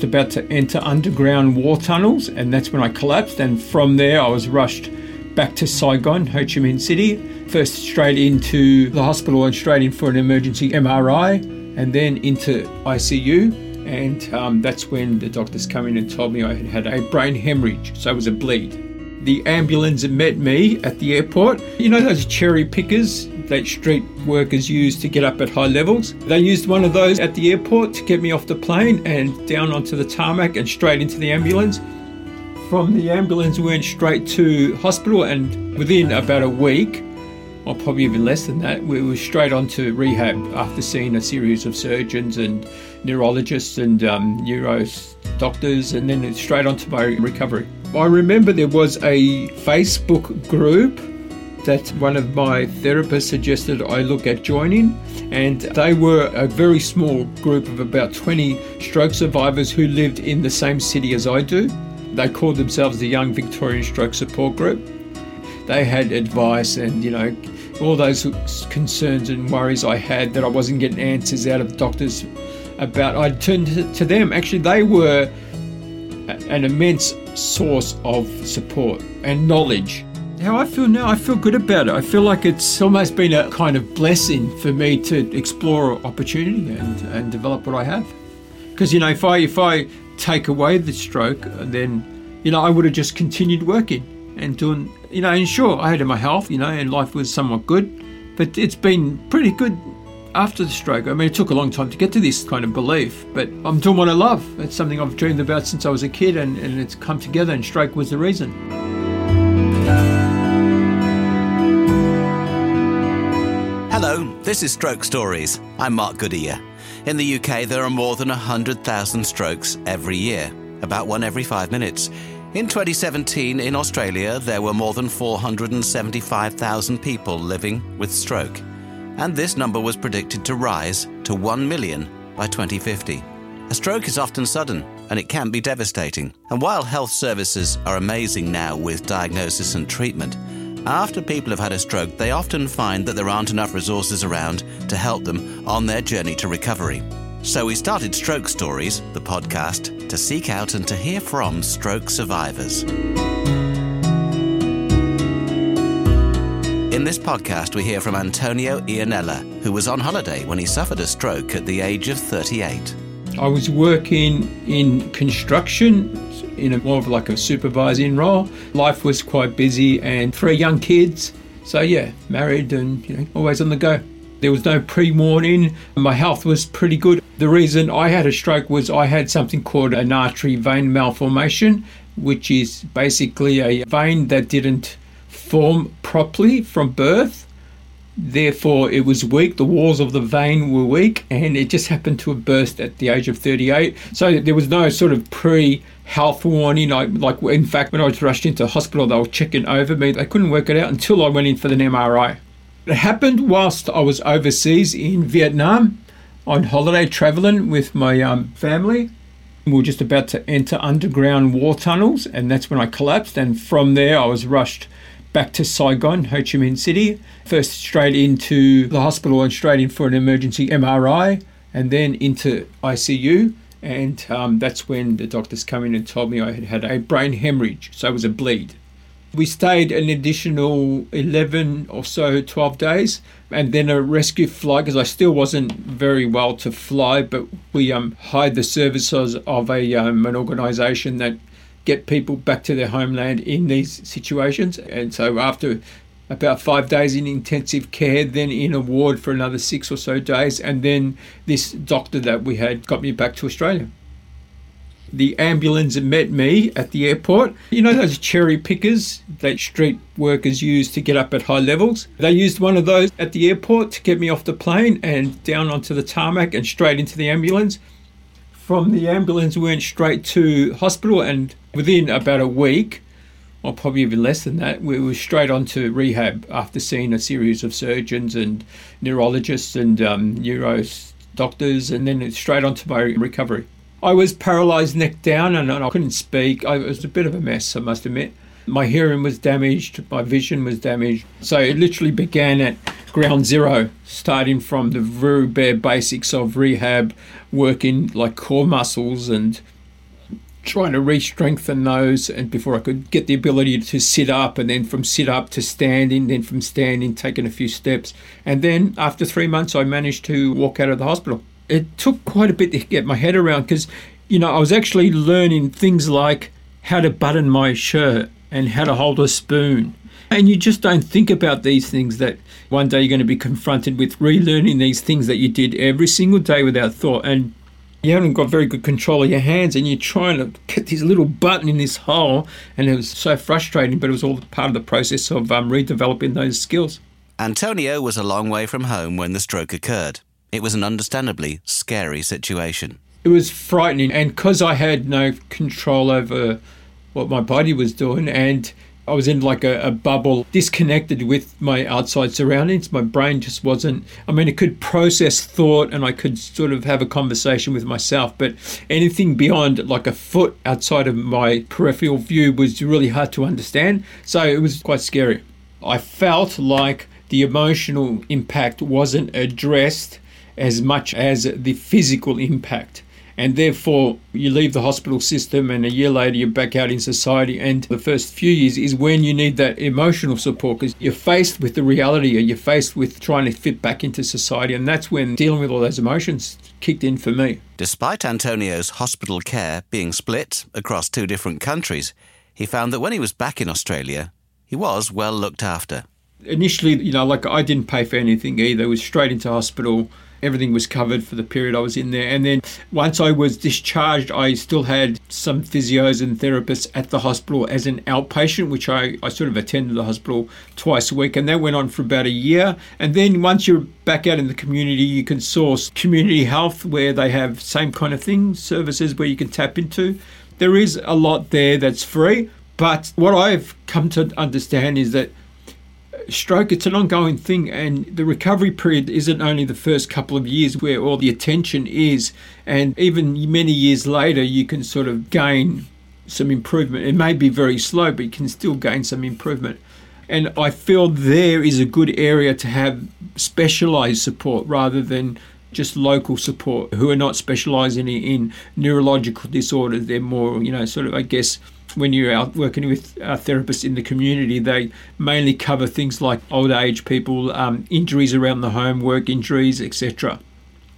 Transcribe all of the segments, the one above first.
just about to enter underground war tunnels, and that's when I collapsed. And from there, I was rushed back to Saigon, Ho Chi Minh City. First, straight into the hospital and straight in for an emergency MRI, and then into ICU. And um, that's when the doctors come in and told me I had had a brain hemorrhage, so it was a bleed. The ambulance met me at the airport. You know those cherry pickers that street workers use to get up at high levels? They used one of those at the airport to get me off the plane and down onto the tarmac and straight into the ambulance. From the ambulance, we went straight to hospital, and within about a week, or probably even less than that, we were straight onto rehab after seeing a series of surgeons and neurologists and um, neuro doctors, and then straight onto my recovery. I remember there was a Facebook group that one of my therapists suggested I look at joining, and they were a very small group of about 20 stroke survivors who lived in the same city as I do. They called themselves the Young Victorian Stroke Support Group. They had advice and, you know, all those concerns and worries I had that I wasn't getting answers out of doctors about. I turned to them. Actually, they were an immense source of support and knowledge. How I feel now, I feel good about it. I feel like it's almost been a kind of blessing for me to explore opportunity and, and develop what I have. Because, you know, if I, if I take away the stroke, then, you know, I would have just continued working and doing, you know, and sure, I had my health, you know, and life was somewhat good, but it's been pretty good after the stroke. I mean, it took a long time to get to this kind of belief, but I'm doing what I love. It's something I've dreamed about since I was a kid, and, and it's come together, and stroke was the reason. This is Stroke Stories. I'm Mark Goodyear. In the UK, there are more than 100,000 strokes every year, about one every five minutes. In 2017, in Australia, there were more than 475,000 people living with stroke and this number was predicted to rise to 1 million by 2050. A stroke is often sudden and it can be devastating. And while health services are amazing now with diagnosis and treatment, after people have had a stroke, they often find that there aren't enough resources around to help them on their journey to recovery. So we started Stroke Stories, the podcast, to seek out and to hear from stroke survivors. In this podcast, we hear from Antonio Ianella, who was on holiday when he suffered a stroke at the age of 38. I was working in construction in a more of like a supervising role. Life was quite busy and three young kids. So yeah, married and you know, always on the go. There was no pre-warning. My health was pretty good. The reason I had a stroke was I had something called an artery vein malformation, which is basically a vein that didn't form properly from birth. Therefore, it was weak. The walls of the vein were weak, and it just happened to have burst at the age of 38. So there was no sort of pre health warning. I, like, in fact, when I was rushed into hospital, they were checking over me. They couldn't work it out until I went in for an MRI. It happened whilst I was overseas in Vietnam on holiday traveling with my um, family. We were just about to enter underground war tunnels, and that's when I collapsed. And from there, I was rushed back to Saigon, Ho Chi Minh City. First, straight into the hospital and straight in for an emergency MRI, and then into ICU. And um, that's when the doctors come in and told me I had had a brain hemorrhage, so it was a bleed. We stayed an additional 11 or so, 12 days, and then a rescue flight because I still wasn't very well to fly. But we um, hired the services of a um, an organisation that get people back to their homeland in these situations. And so after about five days in intensive care, then in a ward for another six or so days, and then this doctor that we had got me back to Australia. The ambulance met me at the airport. You know those cherry pickers that street workers use to get up at high levels? They used one of those at the airport to get me off the plane and down onto the tarmac and straight into the ambulance from the ambulance, we went straight to hospital, and within about a week, or probably even less than that, we were straight on to rehab after seeing a series of surgeons and neurologists and um, neuro doctors, and then straight on to my recovery. I was paralyzed neck down and I couldn't speak. I, was a bit of a mess, I must admit. My hearing was damaged, my vision was damaged. So it literally began at ground zero, starting from the very bare basics of rehab, working like core muscles and trying to re-strengthen those and before I could get the ability to sit up and then from sit up to standing then from standing taking a few steps. And then after 3 months I managed to walk out of the hospital. It took quite a bit to get my head around because you know I was actually learning things like how to button my shirt and how to hold a spoon. And you just don't think about these things that one day you're going to be confronted with relearning these things that you did every single day without thought. And you haven't got very good control of your hands and you're trying to get this little button in this hole. And it was so frustrating but it was all part of the process of um, redeveloping those skills. Antonio was a long way from home when the stroke occurred. It was an understandably scary situation. It was frightening and because i had no control over what my body was doing and I was in like a, a, bubble, disconnected with my outside surroundings. My brain just wasn't, I mean, it could process thought and I could sort of have a conversation with myself, but anything beyond like a foot outside of my peripheral view was really hard to understand. So it was quite scary. I felt like the emotional impact wasn't addressed as much as the physical impact and therefore you leave the hospital system and a year later you're back out in society. And the first few years is when you need that emotional support because you're faced with the reality or you're faced with trying to fit back into society. And that's when dealing with all those emotions kicked in for me. Despite antonio's hospital care being split across two different countries he found that when he was back in australia he was well looked after. Initially you know like i didn't pay for anything either. It was straight into hospital everything was covered for the period I was in there. And then once I was discharged, I still had some physios and therapists at the hospital as an outpatient, which I, I sort of attended the hospital twice a week. And that went on for about a year. And then once you're back out in the community, you can source community health where they have same kind of thing, services where you can tap into. There is a lot there that's free. But what I've come to understand is that stroke, it's an ongoing thing, and the recovery period isn't only the first couple of years where all the attention is, and even many years later, you can sort of gain some improvement. It may be very slow, but you can still gain some improvement. And I feel there is a good area to have specialized support rather than just local support who are not specializing in neurological disorders. They're more, you know, sort of, I guess, when you're out working with therapists in the community, they mainly cover things like old age people, um, injuries around the home, work injuries, etc.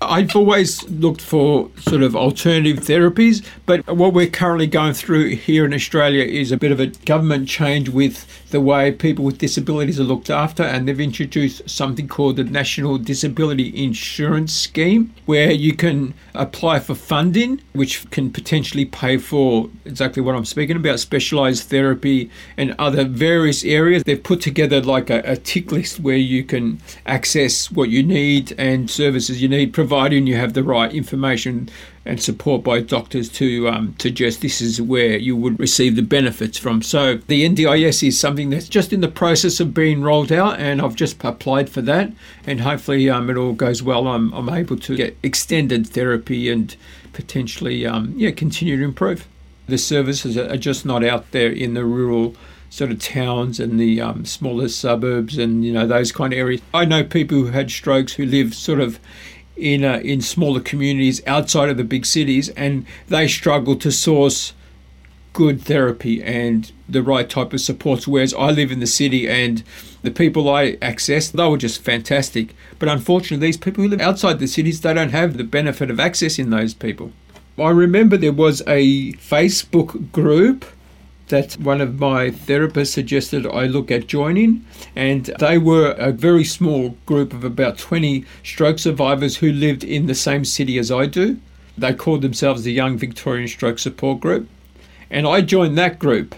I've always looked for sort of alternative therapies, but what we're currently going through here in Australia is a bit of a government change with the way people with disabilities are looked after, and they've introduced something called the National Disability Insurance Scheme, where you can apply for funding, which can potentially pay for exactly what I'm speaking about specialized therapy and other various areas. They've put together like a, a tick list where you can access what you need and services you need providing you have the right information and support by doctors to um, suggest this is where you would receive the benefits from. So the NDIS is something that's just in the process of being rolled out, and I've just applied for that, and hopefully um, it all goes well. I'm, I'm able to get extended therapy and potentially um, yeah continue to improve. The services are just not out there in the rural sort of towns and the um, smaller suburbs and you know those kind of areas. I know people who had strokes who live sort of in uh, in smaller communities outside of the big cities, and they struggle to source good therapy and the right type of supports. Whereas I live in the city, and the people I access, they were just fantastic. But unfortunately, these people who live outside the cities, they don't have the benefit of accessing those people. I remember there was a Facebook group that one of my therapists suggested I look at joining. And they were a very small group of about 20 stroke survivors who lived in the same city as I do. They called themselves the Young Victorian Stroke Support Group. And I joined that group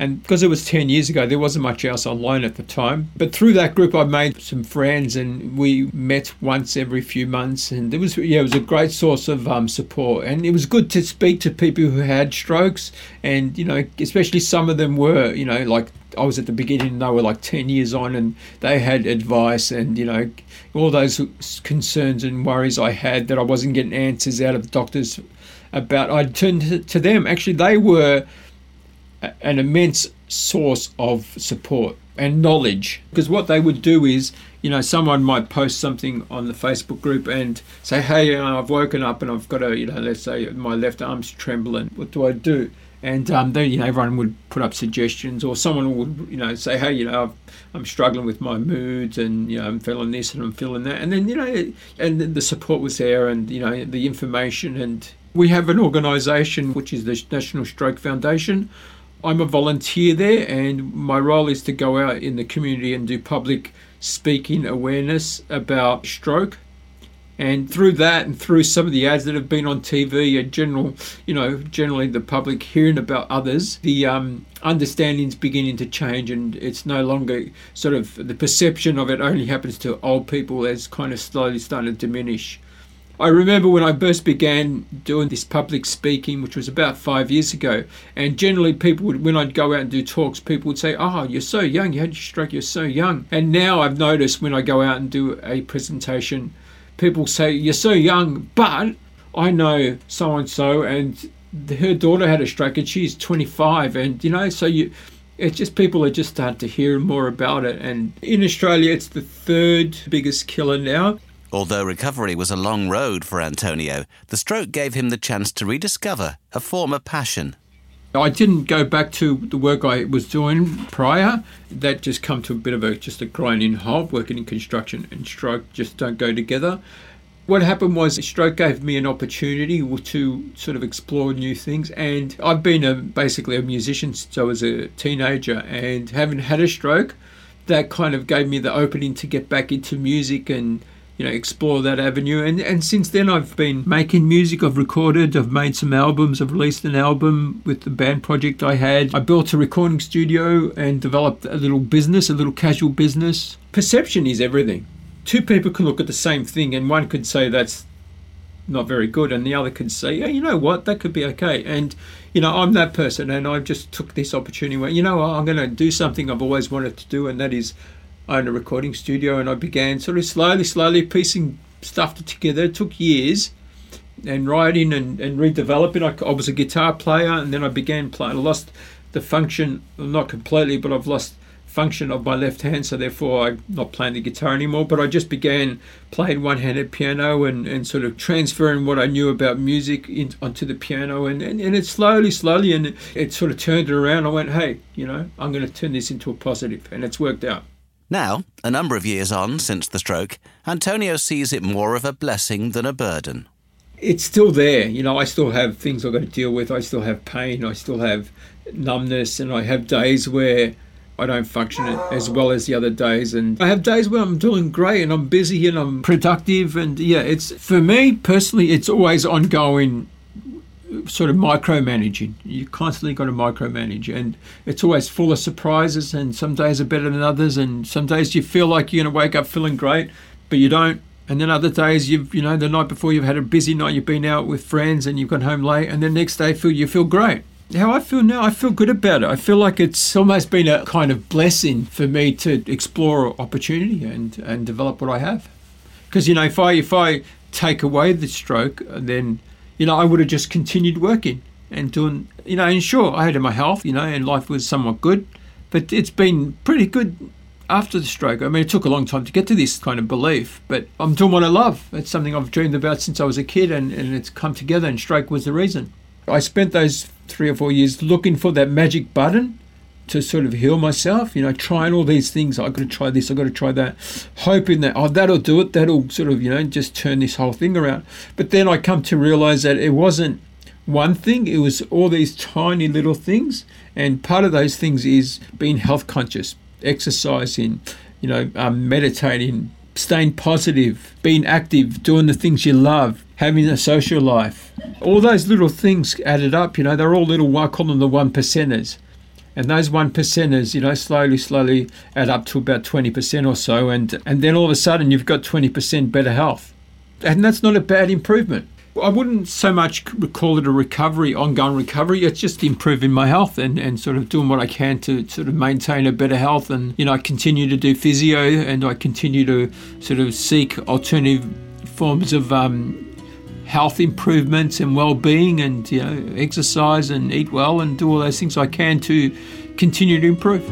and because it was 10 years ago, there wasn't much else online at the time. But through that group, I made some friends and we met once every few months. And it was, yeah, it was a great source of um, support. And it was good to speak to people who had strokes. And, you know, especially some of them were, you know, like I was at the beginning, and they were like 10 years on and they had advice and, you know, all those concerns and worries I had that I wasn't getting answers out of doctors about. I turned to them. Actually, they were an immense source of support. and knowledge. Because what they would do is, you know, someone might post something on the Facebook group and say, hey, you know, I've woken up and I've got a, you know, let's say my left arm's trembling. What do I do? And um, then, you know, everyone would put up suggestions, or someone would, you know, say, hey, you know, I've, I'm struggling with my moods, and you know, I'm feeling this and I'm feeling that, and then, you know, and the support was there, and you know, the information, and we have an organisation which is the National Stroke Foundation. I'm a volunteer there, and my role is to go out in the community and do public speaking awareness about stroke and through that and through some of the ads that have been on TV and general, you know, generally the public hearing about others, the um, understanding's beginning to change and it's no longer sort of the perception of it only happens to old people as kind of slowly starting to diminish. I remember when I first began doing this public speaking, which was about five years ago, and generally people would, when I'd go out and do talks, people would say, Oh, you're so young, you had your stroke, you're so young. And now I've noticed when I go out and do a presentation, people say, You're so young, but I know so and so, and her daughter had a stroke and she's 25. And, you know, so you. It's just people are just starting to hear more about it. And in Australia, it's the third biggest killer now. Although recovery was a long road for Antonio, the stroke gave him the chance to rediscover a former passion. I didn't go back to the work I was doing prior. That just come to a bit of a just a grinding halt. Working in construction and stroke just don't go together. What happened was stroke gave me an opportunity to sort of explore new things, and I've been a, basically a musician since I was a teenager, and having had a stroke, that kind of gave me the opening to get back into music and you know explore that avenue. And and since then I've been making music. I've recorded I've made some albums I've released an album with the band project I had. I built a recording studio and developed a little business a little casual business. Perception is everything. Two people can look at the same thing and one could say that's not very good and the other could say you know what? That could be okay. And you know i'm that person and i just took this opportunity where you know i'm going to do something i've always wanted to do and that is own a recording studio, and I began sort of slowly, slowly piecing stuff together. It took years and writing and, and redeveloping. I, I was a guitar player, and then I began playing. I lost the function, not completely, but I've lost function of my left hand, so therefore I'm not playing the guitar anymore. But I just began playing one-handed piano and, and sort of transferring what I knew about music in, onto the piano, and, and, and it slowly, slowly, and it, it sort of turned it around. I went, hey, you know, I'm going to turn this into a positive, and it's worked out. Now, a number of years on since the stroke, Antonio sees it more of a blessing than a burden. It's still there. You know, I still have things I've got to deal with. I still have pain. I still have numbness. And I have days where I don't function as well as the other days. And I have days where I'm doing great and I'm busy and I'm productive. And yeah, it's for me personally, it's always ongoing sort of micromanaging. You constantly got to micromanage, and it's always full of surprises. And some days are better than others, and some days you feel like you're going to wake up feeling great, but you don't. And then other days you've you know the night before you've had a busy night, you've been out with friends, and you've gone home late, and the next day feel you feel great. How I feel now, I feel good about it. I feel like it's almost been a kind of blessing for me to explore opportunity and and develop what I have. Because you know, if I if I take away the stroke, then you know, I would have just continued working and doing, you know, and sure, I had my health, you know, and life was somewhat good, but it's been pretty good after the stroke. I mean, it took a long time to get to this kind of belief, but I'm doing what I love. It's something I've dreamed about since I was a kid, and, and it's come together, and stroke was the reason. I spent those three or four years looking for that magic button to sort of heal myself, you know, trying all these things. I've got to try this, I've got to try that, hoping that, oh, that'll do it, that'll sort of, you know, just turn this whole thing around. But then I come to realize that it wasn't one thing, it was all these tiny little things. And part of those things is being health conscious, exercising, you know, um, meditating, staying positive, being active, doing the things you love, having a social life. All those little things added up, you know, they're all little, I call them the one percenters. And those one percenters, you know, slowly, slowly add up to about 20% or so. And, and then all of a sudden you've got 20% better health. And that's not a bad improvement. I wouldn't so much call it a recovery, ongoing recovery. It's just improving my health and, and sort of doing what I can to sort of maintain a better health. And, you know, I continue to do physio and I continue to sort of seek alternative forms of um, health improvements and well-being and you know exercise and eat well and do all those things I can to continue to improve.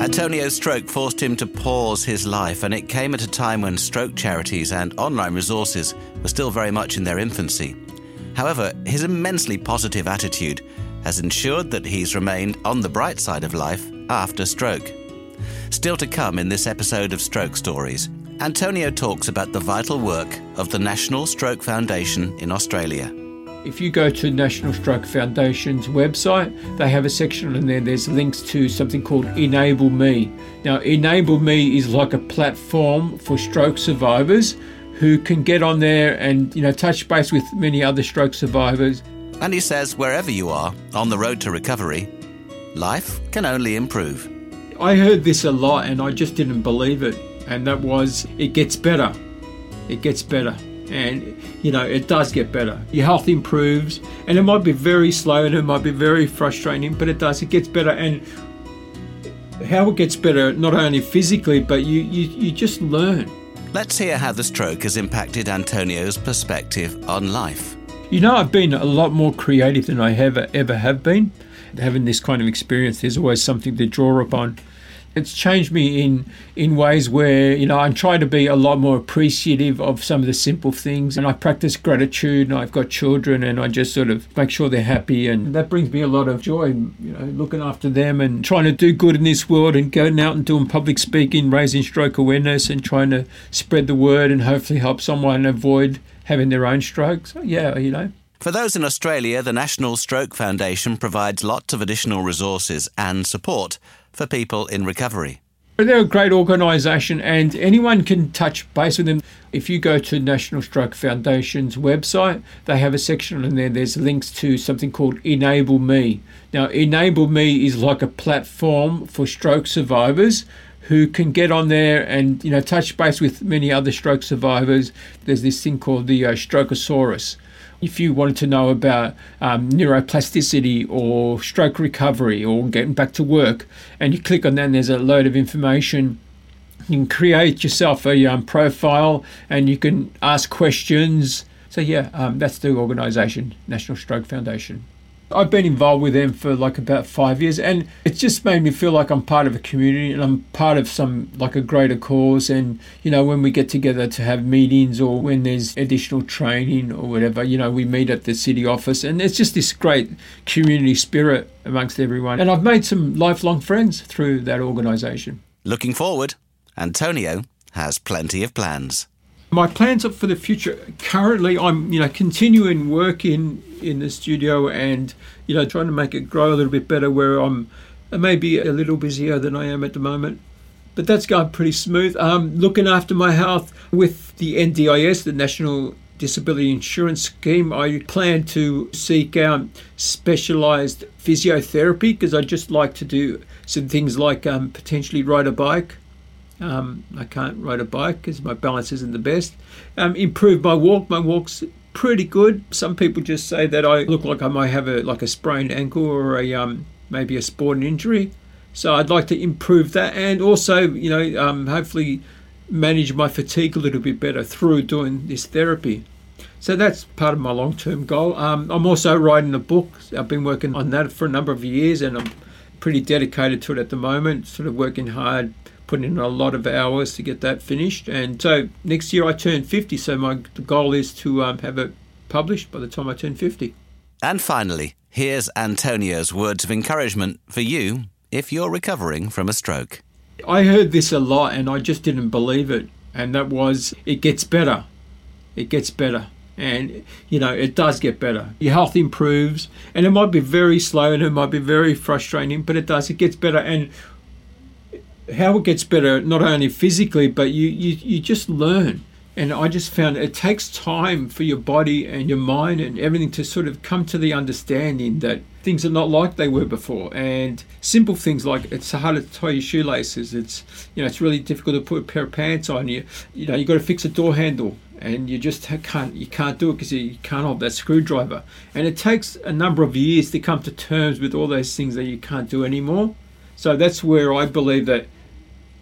Antonio's stroke forced him to pause his life, and it came at a time when stroke charities and online resources were still very much in their infancy. However, his immensely positive attitude has ensured that he's remained on the bright side of life after stroke. Still to come in this episode of Stroke Stories, Antonio talks about the vital work of the National Stroke Foundation in Australia. If you go to National Stroke Foundation's website, they have a section in there. There's links to something called Enable Me. Now, Enable Me is like a platform for stroke survivors who can get on there and you know touch base with many other stroke survivors. And he says wherever you are on the road to recovery, life can only improve. I heard this a lot and I just didn't believe it. And that was it gets better. It gets better. And you know it does get better. Your health improves. And it might be very slow and it might be very frustrating but it does. It gets better. And how it gets better not only physically but you you, you just learn. Let's hear how the stroke has impacted antonio's perspective on life. You know i've been a lot more creative than i ever ever have been. Having this kind of experience there's always something to draw upon it's changed me in in ways where you know I'm trying to be a lot more appreciative of some of the simple things, and I practice gratitude. And I've got children, and I just sort of make sure they're happy, and that brings me a lot of joy. You know, looking after them and trying to do good in this world, and going out and doing public speaking, raising stroke awareness, and trying to spread the word, and hopefully help someone avoid having their own strokes. So yeah, you know. For those in Australia, the National Stroke Foundation provides lots of additional resources and support for people in recovery. They're a great organisation and anyone can touch base with them. If you go to National Stroke Foundation's website, they have a section in there. There's links to something called Enable Me. Now, Enable Me is like a platform for stroke survivors who can get on there and you know touch base with many other stroke survivors. There's this thing called the uh, Strokeosaurus if you wanted to know about um, neuroplasticity or stroke recovery or getting back to work, and you click on that, and there's a load of information. You can create yourself a um, profile and you can ask questions. So, yeah, um, that's the organisation, National Stroke Foundation. I've been involved with them for like about five years, and it's just made me feel like I'm part of a community and I'm part of some like a greater cause. And you know, when we get together to have meetings or when there's additional training or whatever, you know, we meet at the city office, and it's just this great community spirit amongst everyone. And I've made some lifelong friends through that organisation. Looking forward, Antonio has plenty of plans. My plans for the future. Currently, I'm you know continuing work in in the studio and you know trying to make it grow a little bit better. Where I'm maybe a little busier than I am at the moment, but that's going pretty smooth. Um, looking after my health with the NDIS, the National Disability Insurance Scheme. I plan to seek out specialised physiotherapy because I just like to do some things like um, potentially ride a bike um, I can't ride a bike because my balance isn't the best. Um, improve my walk. My walk's pretty good. Some people just say that I look like I might have a like a sprained ankle or a um, maybe a sporting injury. So I'd like to improve that and also you know um, hopefully manage my fatigue a little bit better through doing this therapy. So that's part of my long-term goal. Um, I'm also writing a book. I've been working on that for a number of years and I'm pretty dedicated to it at the moment. Sort of working hard putting in a lot of hours to get that finished. And so next year I turn 50, so my goal is to um, have it published by the time I turn 50. And finally, here's Antonio's words of encouragement for you if you're recovering from a stroke. I heard this a lot and I just didn't believe it. And that was, it gets better. It gets better. And, you know, it does get better. Your health improves. And it might be very slow and it might be very frustrating, but it does. It gets better. And how it gets better not only physically but you, you you just learn. And i just found it takes time for your body and your mind and everything to sort of come to the understanding that things are not like they were before. And simple things like it's hard to tie your shoelaces. It's you know it's really difficult to put a pair of pants on you. You know you got to fix a door handle and you just can't you can't do it because you can't hold that screwdriver. And it takes a number of years to come to terms with all those things that you can't do anymore. So that's where i believe that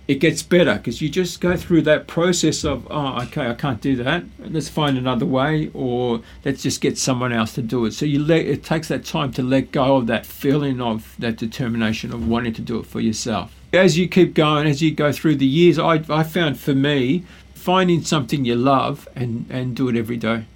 it gets better because you just go through that process of, oh, okay, I can't do that. Let's find another way, or let's just get someone else to do it. So you let it takes that time to let go of that feeling of that determination of wanting to do it for yourself. As you keep going, as you go through the years, I, I found for me finding something you love and, and do it every day.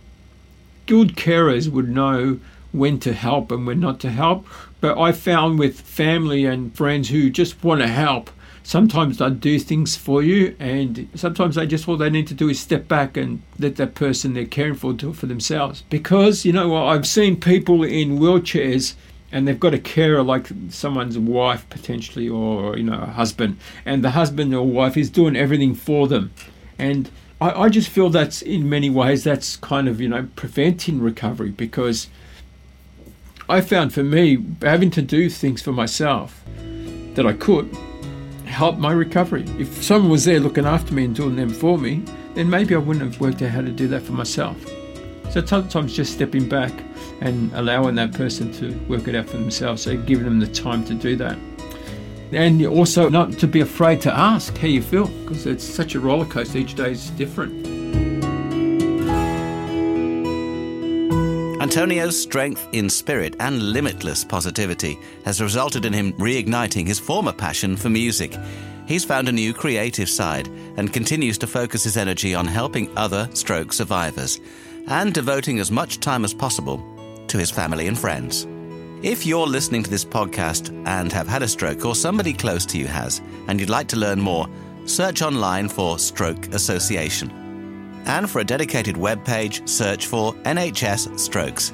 Good carers would know when to help and when not to help. But I found with family and friends who just want to help, sometimes they do things for you, and sometimes they just all they need to do is step back and let that person they're caring for do it for themselves. Because you know what, I've seen people in wheelchairs and they've got a carer like someone's wife potentially or you know a husband. And the husband or wife is doing everything for them. And I, I just feel that's in many ways that's kind of you know preventing recovery. Because I found for me having to do things for myself that I could help my recovery. If someone was there looking after me and doing them for me, then maybe I wouldn't have worked out how to do that for myself. So sometimes just stepping back and allowing that person to work it out for themselves, so giving them the time to do that. And also not to be afraid to ask how you feel, because it's such a roller coaster. Each day is different. Antonio's strength in spirit and limitless positivity has resulted in him reigniting his former passion for music. He's found a new creative side and continues to focus his energy on helping other stroke survivors and devoting as much time as possible to his family and friends. If you're listening to this podcast and have had a stroke or somebody close to you has, and you'd like to learn more, search online for Stroke Association and for a dedicated web page, search for NHS Strokes.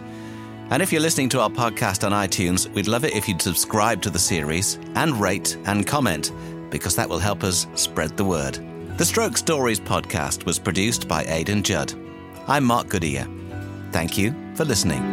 And if you're listening to our podcast on iTunes, we'd love it if you'd subscribe to the series and rate and comment, because that will help us spread the word. The Stroke Stories podcast was produced by Aidan Judd. I'm Mark Goodyear. Thank you for listening.